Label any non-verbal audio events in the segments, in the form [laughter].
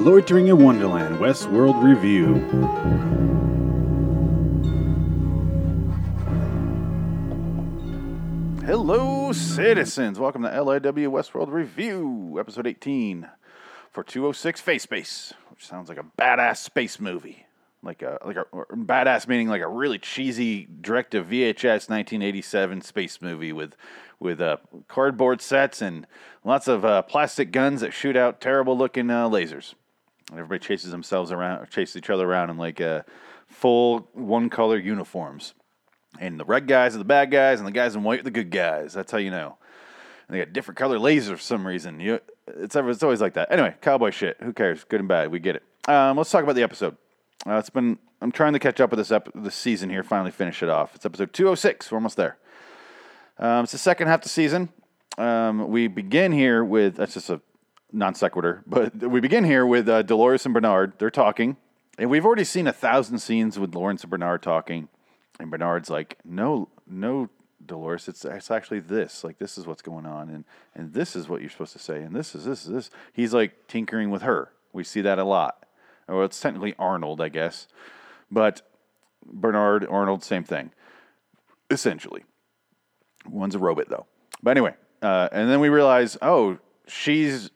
Loitering in Wonderland Westworld Review. Hello, citizens. Welcome to LIW Westworld Review, episode 18 for 206 Phase Space, which sounds like a badass space movie. Like a like a badass meaning like a really cheesy direct to VHS 1987 space movie with with uh, cardboard sets and lots of uh, plastic guns that shoot out terrible looking uh, lasers. Everybody chases themselves around, chases each other around in like uh, full one color uniforms. And the red guys are the bad guys, and the guys in white are the good guys. That's how you know. And they got different color lasers for some reason. You, it's it's always like that. Anyway, cowboy shit. Who cares? Good and bad. We get it. Um, let's talk about the episode. Uh, it's been I'm trying to catch up with this ep- this season here. Finally, finish it off. It's episode 206. We're almost there. Um, it's the second half of the season. Um, we begin here with that's just a non sequitur, but we begin here with uh, Dolores and Bernard. They're talking, and we've already seen a thousand scenes with Lawrence and Bernard talking, and Bernard's like, "No, no, Dolores, it's it's actually this. Like this is what's going on, and and this is what you're supposed to say, and this is this is this." He's like tinkering with her. We see that a lot. Well, it's technically Arnold, I guess, but Bernard Arnold, same thing, essentially. One's a robot though. But anyway, uh, and then we realize, oh, she's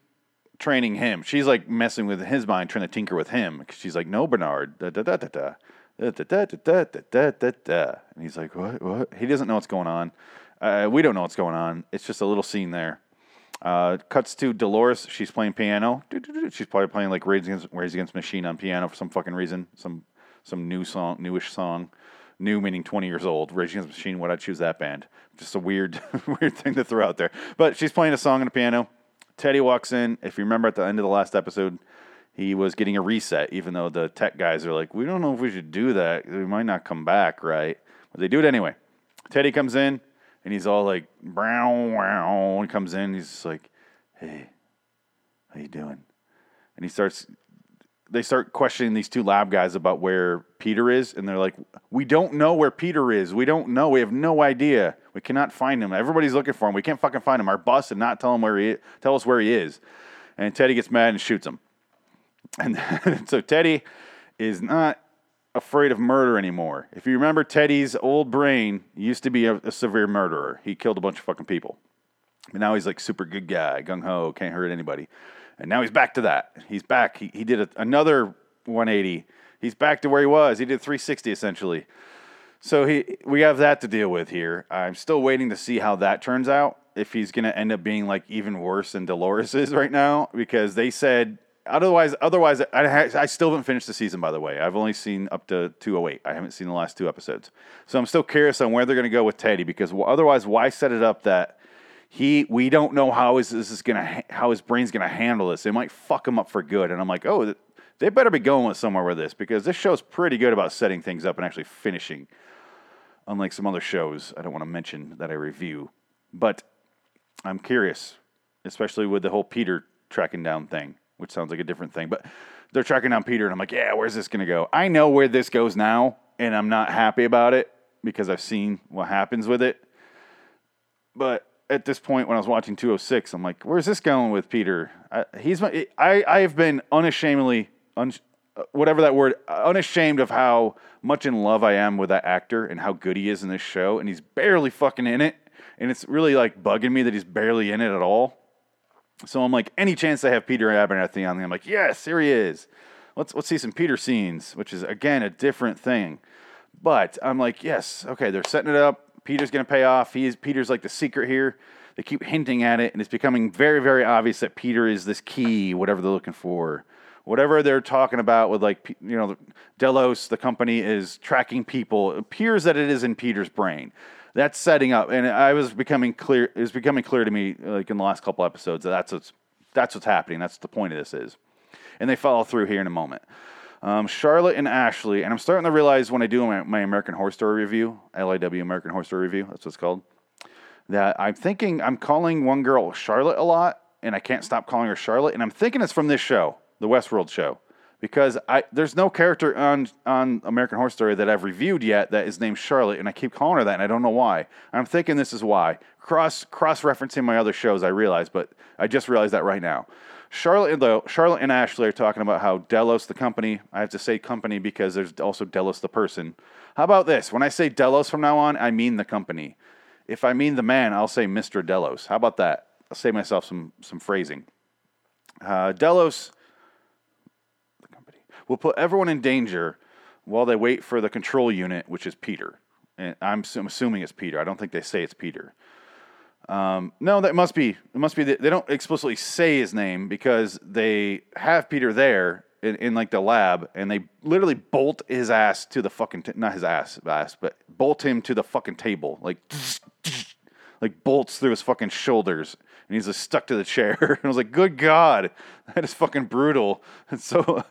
training him. She's like messing with his mind, trying to tinker with him. She's like, no, Bernard. Da, da, da, da, da. Da, da, da, da, da, da, da, da. And he's like, what? What? He doesn't know what's going on. Uh, we don't know what's going on. It's just a little scene there. Uh, cuts to Dolores. She's playing piano. She's probably playing like Rage Against, Rage Against Machine on piano for some fucking reason. Some some new song, newish song. New meaning 20 years old. Rage Against Machine. Would I choose that band? Just a weird [laughs] weird thing to throw out there. But she's playing a song on the piano. Teddy walks in. If you remember at the end of the last episode, he was getting a reset, even though the tech guys are like, we don't know if we should do that. We might not come back, right? But they do it anyway. Teddy comes in and he's all like, brown, wow. He comes in, he's like, hey, how you doing? And he starts, they start questioning these two lab guys about where Peter is. And they're like, we don't know where Peter is. We don't know. We have no idea. We cannot find him. Everybody's looking for him. We can't fucking find him. Our boss did not tell him where he, tell us where he is. And Teddy gets mad and shoots him. [laughs] And [laughs] so Teddy is not afraid of murder anymore. If you remember, Teddy's old brain used to be a, a severe murderer. He killed a bunch of fucking people. But now he's like super good guy, gung ho, can't hurt anybody. And now he's back to that. He's back. He, he did a, another 180. He's back to where he was. He did 360 essentially. So he, we have that to deal with here. I'm still waiting to see how that turns out. If he's going to end up being like even worse than Dolores is right now, because they said Otherwise, otherwise, I, I still haven't finished the season. By the way, I've only seen up to 208. I haven't seen the last two episodes, so I'm still curious on where they're going to go with Teddy. Because otherwise, why set it up that he? We don't know how is this is to how his brain's to handle this. It might fuck him up for good. And I'm like, oh, they better be going with somewhere with this because this show's pretty good about setting things up and actually finishing. Unlike some other shows, I don't want to mention that I review, but I'm curious, especially with the whole Peter tracking down thing which sounds like a different thing. But they're tracking down Peter, and I'm like, yeah, where's this to go? I know where this goes now, and I'm not happy about it because I've seen what happens with it. But at this point, when I was watching 206, I'm like, where's this going with Peter? I, he's my, I, I have been unashamedly, un, whatever that word, unashamed of how much in love I am with that actor and how good he is in this show, and he's barely fucking in it. And it's really like bugging me that he's barely in it at all. So I'm like, any chance they have Peter Abernathy on, I'm like, yes, here he is. Let's let's see some Peter scenes, which is again a different thing. But I'm like, yes, okay, they're setting it up. Peter's gonna pay off. He is Peter's like the secret here. They keep hinting at it, and it's becoming very, very obvious that Peter is this key, whatever they're looking for. Whatever they're talking about with like you know Delos, the company is tracking people. It appears that it is in Peter's brain that's setting up, and I was becoming clear. It was becoming clear to me, like in the last couple episodes, that that's what's that's what's happening. That's the point of this is, and they follow through here in a moment. Um, Charlotte and Ashley, and I'm starting to realize when I do my, my American Horror Story review, LIW American Horror Story review, that's what it's called, that I'm thinking I'm calling one girl Charlotte a lot, and I can't stop calling her Charlotte, and I'm thinking it's from this show, the Westworld show, because I there's no character on on American Horror Story that I've reviewed yet that is named Charlotte, and I keep calling her that, and I don't know why. I'm thinking this is why. Cross cross referencing my other shows, I realize, but I just realized that right now. Charlotte and Charlotte and Ashley are talking about how Delos the company. I have to say company because there's also Delos the person. How about this? When I say Delos from now on, I mean the company. If I mean the man, I'll say Mr. Delos. How about that? I'll save myself some some phrasing. Uh, Delos will put everyone in danger while they wait for the control unit, which is Peter. And I'm, assuming it's Peter. I don't think they say it's Peter. Um, no, that must be. It must be. The, they don't explicitly say his name because they have Peter there in, in, like the lab, and they literally bolt his ass to the fucking t- not his ass ass, but bolt him to the fucking table, like [sniffs] like bolts through his fucking shoulders, and he's just stuck to the chair. and [laughs] I was like, good God, that is fucking brutal. And [laughs] so.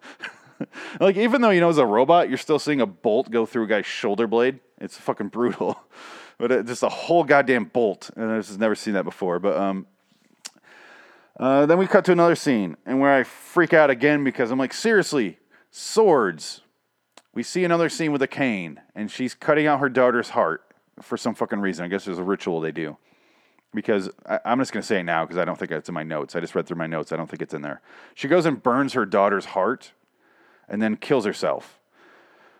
[laughs] like even though you know it's a robot, you're still seeing a bolt go through a guy's shoulder blade. It's fucking brutal. [laughs] but it, just a whole goddamn bolt, and I've just never seen that before. But um, uh, then we cut to another scene, and where I freak out again because I'm like, seriously, swords. We see another scene with Akane, and she's cutting out her daughter's heart for some fucking reason. I guess there's a ritual they do. Because I, I'm just going to say it now because I don't think it's in my notes. I just read through my notes. I don't think it's in there. She goes and burns her daughter's heart and then kills herself.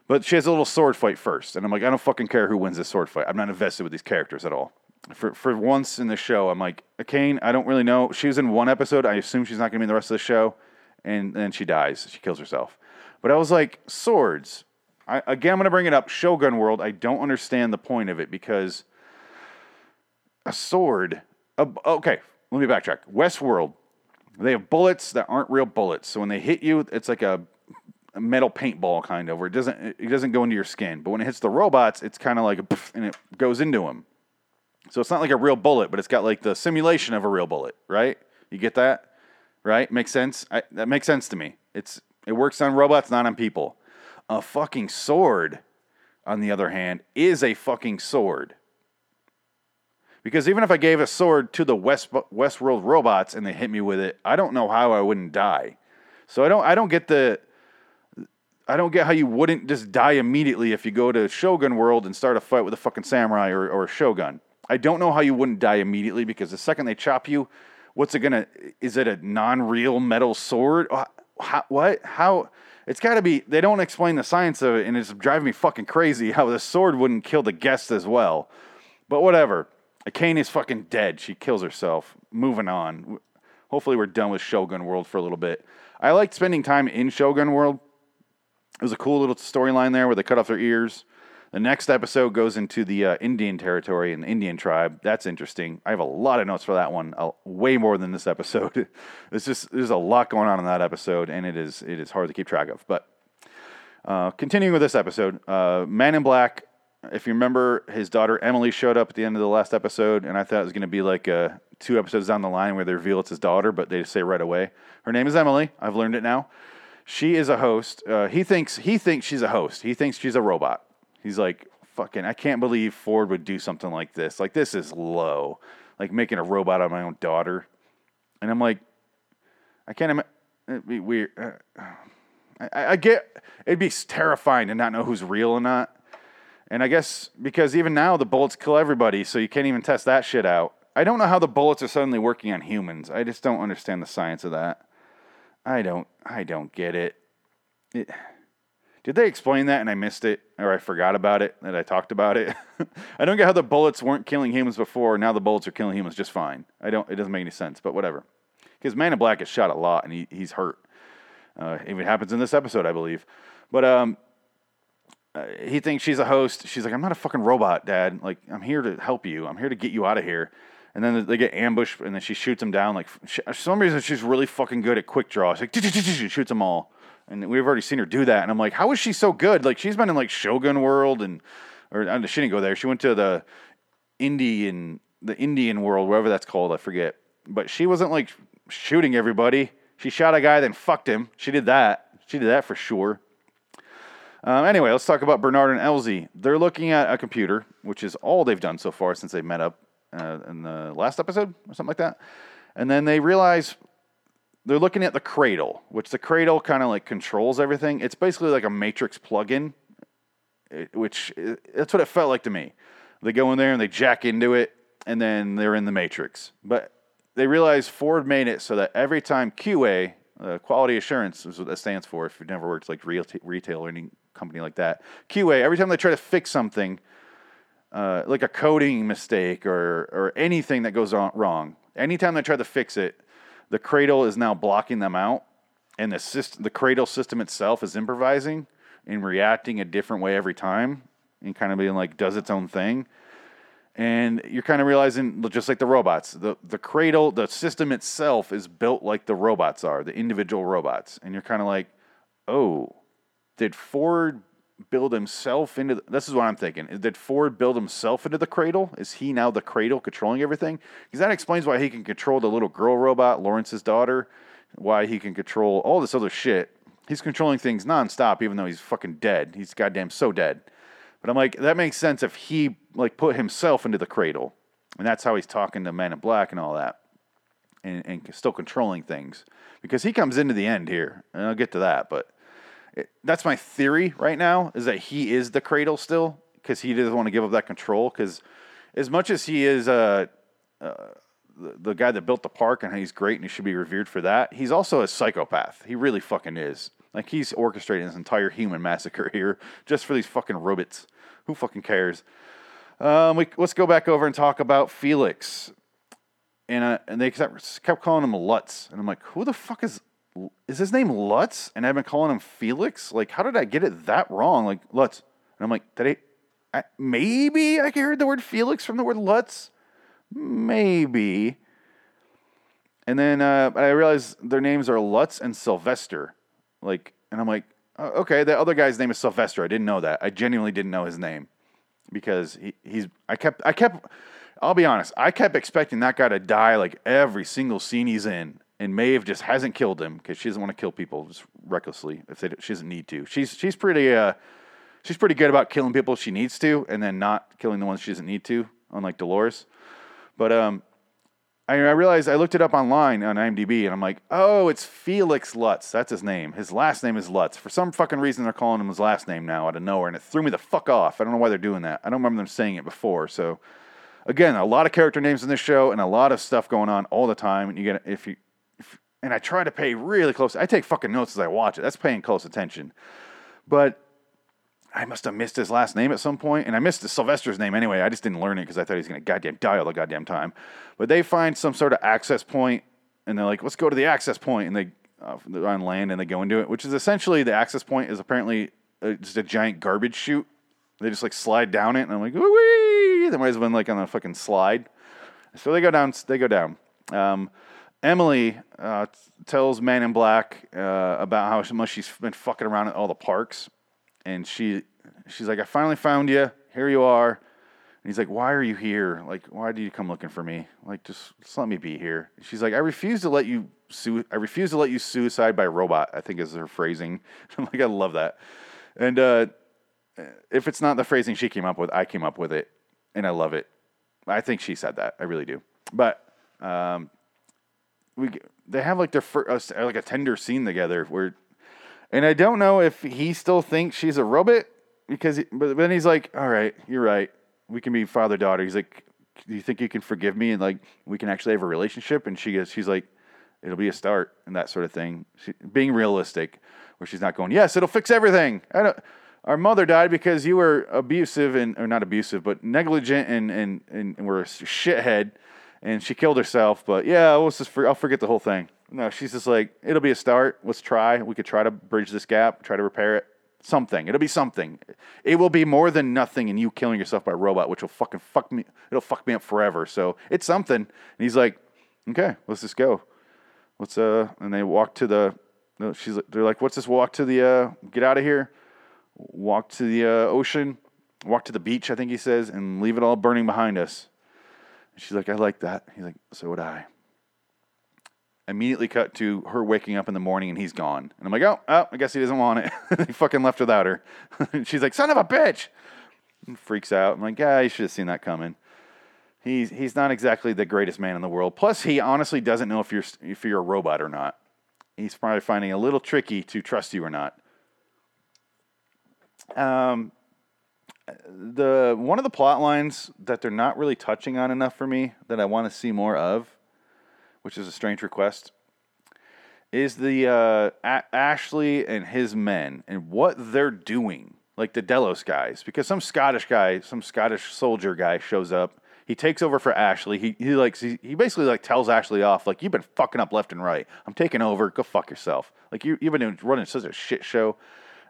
But she has a little sword fight first, and I'm like, I don't fucking care who wins this sword fight. I'm not invested with these characters at all. For for once in the show, I'm like, Kane, I don't really know. She was in one episode. I assume she's not going to be in the rest of the show, and then she dies. She kills herself. But I was like, swords. I, again, I'm going to bring it up. Shogun World. I don't understand the point of it because a sword. Uh, okay, let me backtrack. Westworld. They have bullets that aren't real bullets. So when they hit you, it's like a a metal paintball kind of where it doesn't it doesn't go into your skin. But when it hits the robots it's kind of like a and it goes into them so it's not like a real bullet but it's got like the simulation of a real bullet right? You get that? Right? Makes sense? I, that makes sense to me. It's it works on robots not on people. A fucking sword on the other hand is a fucking sword. Because even if I gave a sword to the West Westworld robots and they hit me with it, I don't know how I wouldn't die. So I don't I don't get the I don't get how you wouldn't just die immediately if you go to Shogun World and start a fight with a fucking samurai or, or a shogun. I don't know how you wouldn't die immediately because the second they chop you, what's it gonna? Is it a non-real metal sword? How, what? How? It's got to be. They don't explain the science of it, and it's driving me fucking crazy how the sword wouldn't kill the guest as well. But whatever. Akane is fucking dead. She kills herself. Moving on. Hopefully, we're done with Shogun World for a little bit. I liked spending time in Shogun World it was a cool little storyline there where they cut off their ears. The next episode goes into the uh, Indian territory and the Indian tribe. That's interesting. I have a lot of notes for that one, uh, way more than this [laughs] episode. it's just there's a lot going on in that episode, and it is it is hard to keep track of. But uh, continuing with this episode, uh, Man in Black. If you remember, his daughter Emily showed up at the end of the last episode, and I thought it was going to be like uh, two episodes down the line where they reveal it's his daughter, but they say right away her name is Emily. I've learned it now. She is a host. Uh, he thinks he thinks she's a host. He thinks she's a robot. He's like, fucking, I can't believe Ford would do something like this. Like this is low. Like making a robot of my own daughter. And I'm like, I can't imagine. It'd be weird. Uh, I, I get it'd be terrifying to not know who's real or not. And I guess because even now the bullets kill everybody, so you can't even test that shit out. I don't know how the bullets are suddenly working on humans. I just don't understand the science of that. I don't I don't get it. it. Did they explain that and I missed it or I forgot about it that I talked about it? [laughs] I don't get how the bullets weren't killing humans before. Now the bullets are killing humans just fine. I don't. It doesn't make any sense. But whatever. Because Man in Black is shot a lot and he, he's hurt. Uh, even happens in this episode, I believe. But um, uh, he thinks she's a host. She's like, I'm not a fucking robot, Dad. Like, I'm here to help you. I'm here to get you out of here and then they get ambushed, and then she shoots them down. Like she, for some reason, she's really fucking good at quick draw. She's like shoots them all, and we've already seen her do that. And I'm like, how is she so good? Like she's been in like Shogun World, and or she didn't go there. She went to the Indian the Indian world, whatever that's called. I forget. But she wasn't like shooting everybody. She shot a guy, then fucked him. She did that. She did that for sure. Um, anyway, let's talk about Bernard and Elsie. They're looking at a computer, which is all they've done so far since they met up uh, in the last episode or something like that. And then they realize they're looking at the cradle, which the cradle kind of like controls everything. It's basically like a Matrix plug-in, which uh, that's what it felt like to me. They go in there and they jack into it, and then they're in the Matrix. But they realize Ford made it so that every time QA, uh, quality assurance is what that stands for. If you've never worked like real retail or any company like that, QA. Every time they try to fix something, uh, like a coding mistake or or anything that goes on wrong, anytime they try to fix it, the cradle is now blocking them out, and the system, the cradle system itself is improvising and reacting a different way every time, and kind of being like does its own thing. And you're kind of realizing, just like the robots, the, the cradle, the system itself is built like the robots are, the individual robots. And you're kind of like, oh, did Ford build himself into the, this is what I'm thinking. Did Ford build himself into the cradle? Is he now the cradle controlling everything? Because that explains why he can control the little girl robot, Lawrence's daughter, why he can control all this other shit. He's controlling things nonstop, even though he's fucking dead. He's goddamn so dead. But I'm like, that makes sense if he like put himself into the cradle, and that's how he's talking to Men in Black and all that, and, and still controlling things because he comes into the end here, and I'll get to that. But that's my theory right now is that he is the cradle still because he doesn't want to give up that control. Because as much as he is uh, uh, the, the guy that built the park and he's great and he should be revered for that, he's also a psychopath. He really fucking is. Like he's orchestrating this entire human massacre here just for these fucking robots. Who fucking cares? Um, we, let's go back over and talk about Felix. And uh, and they kept, kept calling him Lutz, and I'm like, who the fuck is is his name Lutz? And I've been calling him Felix. Like, how did I get it that wrong? Like Lutz, and I'm like, did I? I maybe I heard the word Felix from the word Lutz. Maybe. And then uh, I realized their names are Lutz and Sylvester. Like, and I'm like, uh, okay, the other guy's name is Sylvester. I didn't know that. I genuinely didn't know his name because he, he's. I kept. I kept. I'll be honest. I kept expecting that guy to die like every single scene he's in, and Maeve just hasn't killed him because she doesn't want to kill people just recklessly if they, she doesn't need to. She's she's pretty. Uh, she's pretty good about killing people she needs to, and then not killing the ones she doesn't need to, unlike Dolores. But um, I, I realized I looked it up online on IMDb, and I'm like, oh, it's Felix Lutz. That's his name. His last name is Lutz. For some fucking reason, they're calling him his last name now out of nowhere, and it threw me the fuck off. I don't know why they're doing that. I don't remember them saying it before. So, again, a lot of character names in this show, and a lot of stuff going on all the time. And you get if you, and I try to pay really close. I take fucking notes as I watch it. That's paying close attention. But I must have missed his last name at some point, and I missed the Sylvester's name anyway. I just didn't learn it because I thought he was going to goddamn die all the goddamn time. But they find some sort of access point, and they're like, "Let's go to the access point," and they uh, on land and they go into it, which is essentially the access point is apparently uh, just a giant garbage chute. They just like slide down it, and I'm like, "Wee!" They might as well been like on a fucking slide. So they go down. They go down. Um, Emily uh, tells Man in Black uh, about how much she's been fucking around at all the parks, and she she's like, "I finally found you. Here you are." And he's like, "Why are you here? Like, why did you come looking for me? Like, just, just let me be here." She's like, "I refuse to let you su- I refuse to let you suicide by robot." I think is her phrasing. [laughs] I'm like, I love that. And uh, if it's not the phrasing she came up with, I came up with it, and I love it. I think she said that. I really do. But um, we they have like their first, like a tender scene together where, and I don't know if he still thinks she's a robot because, he, but then he's like, "All right, you're right. We can be father daughter." He's like, "Do you think you can forgive me and like we can actually have a relationship?" And she goes, "She's like, it'll be a start and that sort of thing." She, being realistic, where she's not going, "Yes, it'll fix everything." I don't. Our mother died because you were abusive and or not abusive, but negligent and and and, and were a shithead, and she killed herself. But yeah, I'll just for, I'll forget the whole thing. No, she's just like it'll be a start. Let's try. We could try to bridge this gap, try to repair it. Something. It'll be something. It will be more than nothing in you killing yourself by robot, which will fucking fuck me. It'll fuck me up forever. So it's something. And he's like, okay, let's just go. Let's uh. And they walk to the. No, she's. They're like, what's this? Walk to the. uh Get out of here. Walk to the uh, ocean. Walk to the beach. I think he says, and leave it all burning behind us. She's like, I like that. He's like, so would I. Immediately cut to her waking up in the morning and he's gone. And I'm like, oh, oh I guess he doesn't want it. [laughs] he fucking left without her. [laughs] she's like, son of a bitch. And freaks out. I'm like, yeah, you should have seen that coming. He's he's not exactly the greatest man in the world. Plus, he honestly doesn't know if you're if you're a robot or not. he's probably finding it a little tricky to trust you or not. Um, the one of the plot lines that they're not really touching on enough for me that I want to see more of, which is a strange request, is the uh, a- Ashley and his men and what they're doing, like the Delos guys, because some Scottish guy, some Scottish soldier guy shows up. He takes over for Ashley. He he likes he, he basically like tells Ashley off like you've been fucking up left and right. I'm taking over. Go fuck yourself. Like you you've been running such a shit show.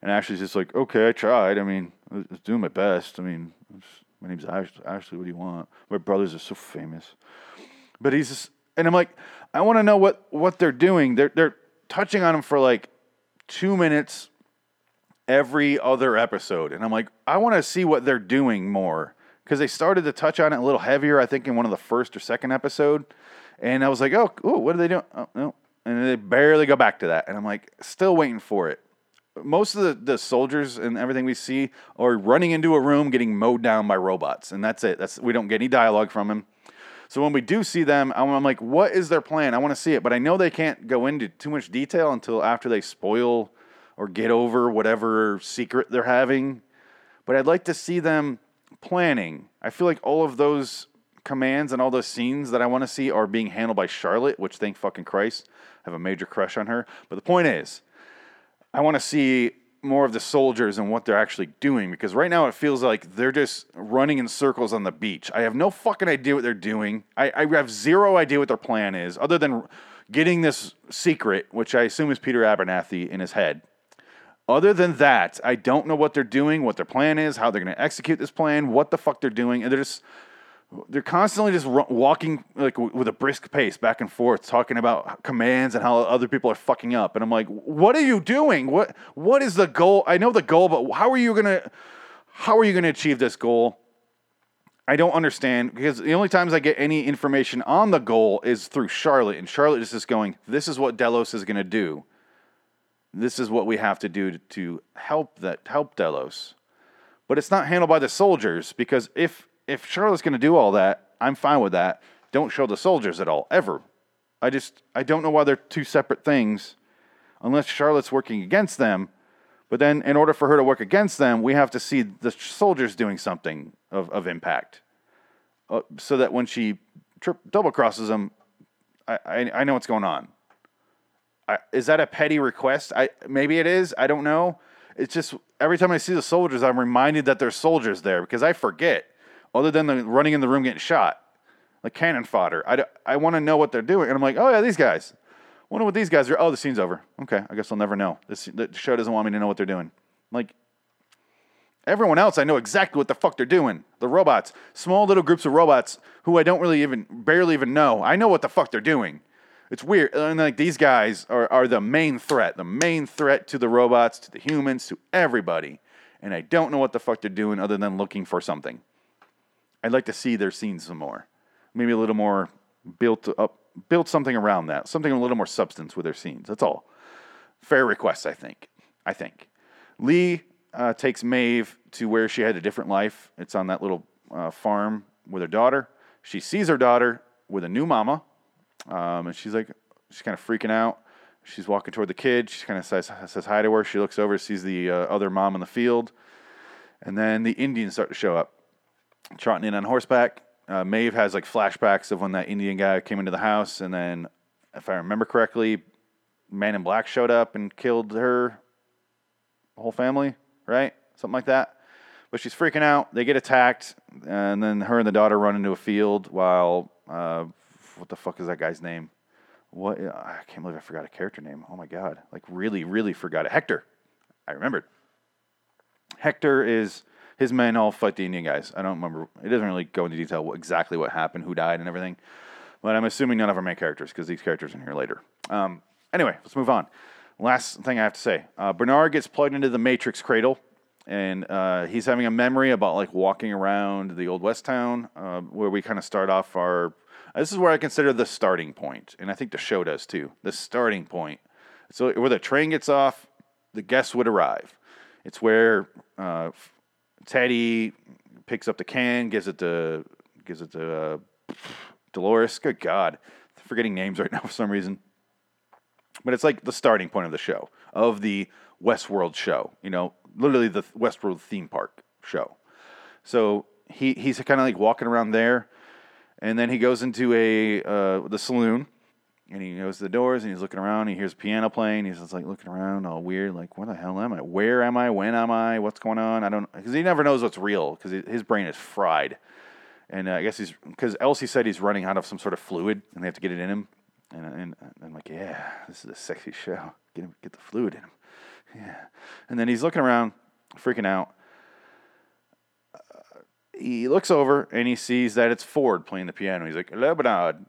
And Ashley's just like, okay, I tried. I mean, I was doing my best. I mean, my name's Ashley. Ashley, what do you want? My brothers are so famous. But he's just, and I'm like, I want to know what what they're doing. They're they're touching on him for like two minutes every other episode, and I'm like, I want to see what they're doing more because they started to touch on it a little heavier. I think in one of the first or second episode, and I was like, oh, ooh, what are they doing? Oh, no. And they barely go back to that, and I'm like, still waiting for it most of the, the soldiers and everything we see are running into a room getting mowed down by robots and that's it. That's we don't get any dialogue from him so when we do see them i'm, I'm like what is their plan? I want to see it. But i know they can't go into too much detail until after they spoil or get over whatever secret they're having. But i'd like to see them planning. I feel like all of those commands and all those scenes that i want to see are being handled by charlotte which thank fucking christ I have a major crush on her. But the point is I want to see more of the soldiers and what they're actually doing because right now it feels like they're just running in circles on the beach. I have no fucking idea what they're doing. I, I have zero idea what their plan is other than getting this secret, which I assume is Peter Abernathy in his head. Other than that, I don't know what they're doing, what their plan is, how they're going to execute this plan, what the fuck they're doing, and they're just they're constantly just walking like with a brisk pace back and forth talking about commands and how other people are fucking up. And i'm like what are you doing? What what is the goal? I know the goal but how are you gonna how are you gonna achieve this goal? I don't understand because the only times i get any information on the goal is through charlotte and charlotte is just going this is what delos is gonna do. This is what we have to do to, to help that help delos. But it's not handled by the soldiers because if if Charlotte's going to do all that, I'm fine with that. Don't show the soldiers at all, ever. I just, I don't know why they're two separate things unless Charlotte's working against them. But then, in order for her to work against them, we have to see the soldiers doing something of, of impact. Uh, so that when she double crosses them, I, I, I, know what's going on. I, is that a petty request? I Maybe it is. I don't know. It's just every time I see the soldiers, I'm reminded that there's soldiers there because I forget other than the running in the room getting shot, like cannon fodder. I, I want to know what they're doing. And I'm like, oh, yeah, these guys. Wonder what these guys are. Oh, the scene's over. Okay, I guess I'll never know. This, the show doesn't want me to know what they're doing. Like, everyone else, I know exactly what the fuck they're doing. The robots, small little groups of robots who I don't really even, barely even know. I know what the fuck they're doing. It's weird. And like these guys are, are the main threat, the main threat to the robots, to the humans, to everybody. And I don't know what the fuck they're doing other than looking for something. I'd like to see their scenes some more. Maybe a little more built up, build something around that, something a little more substance with their scenes. That's all. Fair request, I think. I think. Lee uh, takes Maeve to where she had a different life. It's on that little uh, farm with her daughter. She sees her daughter with a new mama, um, and she's like, she's kind of freaking out. She's walking toward the kid. She kind of says, says hi to her. She looks over, sees the uh, other mom in the field, and then the Indians start to show up trotting in on horseback. Uh, Maeve has like flashbacks of when that Indian guy came into the house, and then, if I remember correctly, Man in Black showed up and killed her whole family, right? Something like that. But she's freaking out. They get attacked, and then her and the daughter run into a field while uh, what the fuck is that guy's name? What I can't believe I forgot a character name. Oh my god! Like really, really forgot it. Hector. I remembered. Hector is his men all fight the Indian guys. I don't remember. It doesn't really go into detail what, exactly what happened, who died, and everything. But I'm assuming none of our main characters because these characters are in here later. Um, anyway, let's move on. Last thing I have to say: uh, Bernard gets plugged into the Matrix cradle, and uh, he's having a memory about like walking around the old West Town, uh, where we kind of start off our. This is where I consider the starting point, and I think the show does too. The starting point. So where the train gets off, the guests would arrive. It's where uh, Teddy picks up the can, gives it to gives it to uh, Dolores. Good God, forgetting names right [laughs] now for some reason. but it's like the starting point of the show of the Westworld show. You know, literally the Westworld theme park show. So he he's kind of like walking around there, and then he goes into a uh, the saloon, and he goes to the doors and he's looking around. he hears piano playing. He's just like looking around, all weird, like where the hell am I? Where am I? When am I? What's going on? I don't because he never knows what's real because his brain is fried. And uh, I guess he's because Elsie said he's running out of some sort of fluid and they have to get it in him. And, and, and I'm like, yeah, this is a sexy show. Get him, get the fluid in him. Yeah. And then he's looking around, freaking out. He looks over and he sees that it's Ford playing the piano. He's like, Lebanon.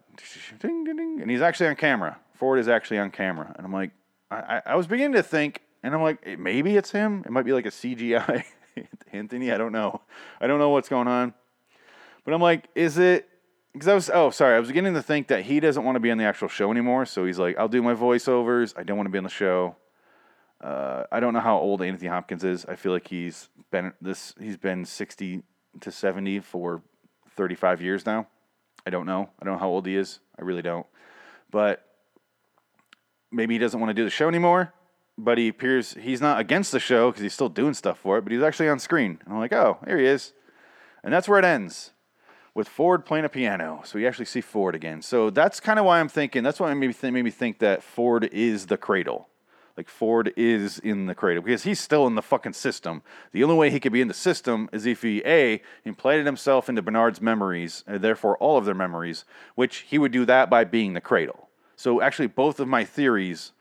Ding, ding, ding. And he's actually on camera. Ford is actually on camera. And I'm like, I, I was beginning to think, and I'm like, maybe it's him. It might be like a CGI [laughs] Anthony. I don't know. I don't know what's going on. But I'm like, is it? Because I was, oh, sorry, I was beginning to think that he doesn't want to be on the actual show anymore. So he's like, I'll do my voiceovers. I don't want to be on the show. Uh, I don't know how old Anthony Hopkins is. I feel like he's been this. He's been 60 to 70 for 35 years now. I don't know. I don't know how old he is. I really don't. But maybe he doesn't want to do the show anymore. But he appears he's not against the show because he's still doing stuff for it. But he's actually on screen. And I'm like, oh, here he is. And that's where it ends with Ford playing a piano. So we actually see Ford again. So that's kind of why I'm thinking. That's why maybe th- made me think that Ford is the cradle. Like Ford is in the cradle because he's still in the fucking system. The only way he could be in the system is if he a implanted himself into Bernard's memories, and therefore all of their memories, which he would do that by being the cradle. So actually, both of my theories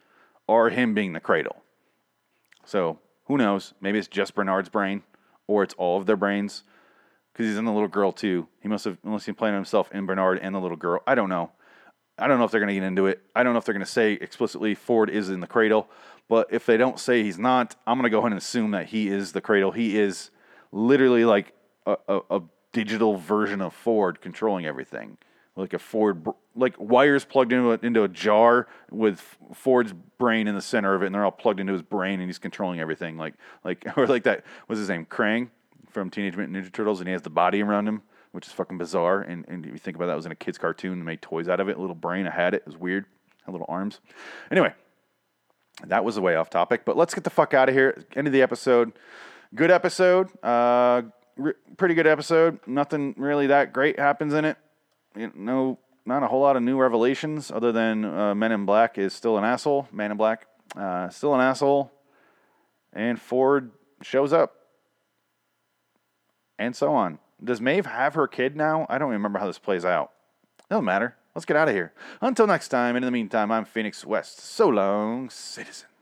are him being the cradle. So who knows? Maybe it's just Bernard's brain, or it's all of their brains because he's in the little girl too. He must have unless he implanted himself in Bernard and the little girl. I don't know. I don't know if they're going to get into it. I don't know if they're going to say explicitly Ford is in the cradle. But if they don't say he's not, I'm going to go ahead and assume that he is the cradle. He is literally like a, a, a digital version of Ford controlling everything. Like a Ford, like wires plugged into a, into a jar with Ford's brain in the center of it, and they're all plugged into his brain, and he's controlling everything. Like, like, [laughs] or like that. was his name? Krang from Teenage Mutant Ninja Turtles, and he has the body around him, which is fucking bizarre. And, and if you think about that, it was in a kid's cartoon. They made toys out of it. A little brain, I had it. It was weird. Had little arms. Anyway, that was a way off topic. But let's get the fuck out of here. End of the episode. Good episode. Uh, re- pretty good episode. Nothing really that great happens in it. You know, no, not a whole lot of new revelations other than uh, Men in Black is still an asshole. Man in Black, uh, still an asshole. And Ford shows up and so on. Does Maeve have her kid now? I don't remember how this plays out. Doesn't matter. Let's get out of here. Until next time, and in the meantime, I'm Phoenix West. So long, citizens.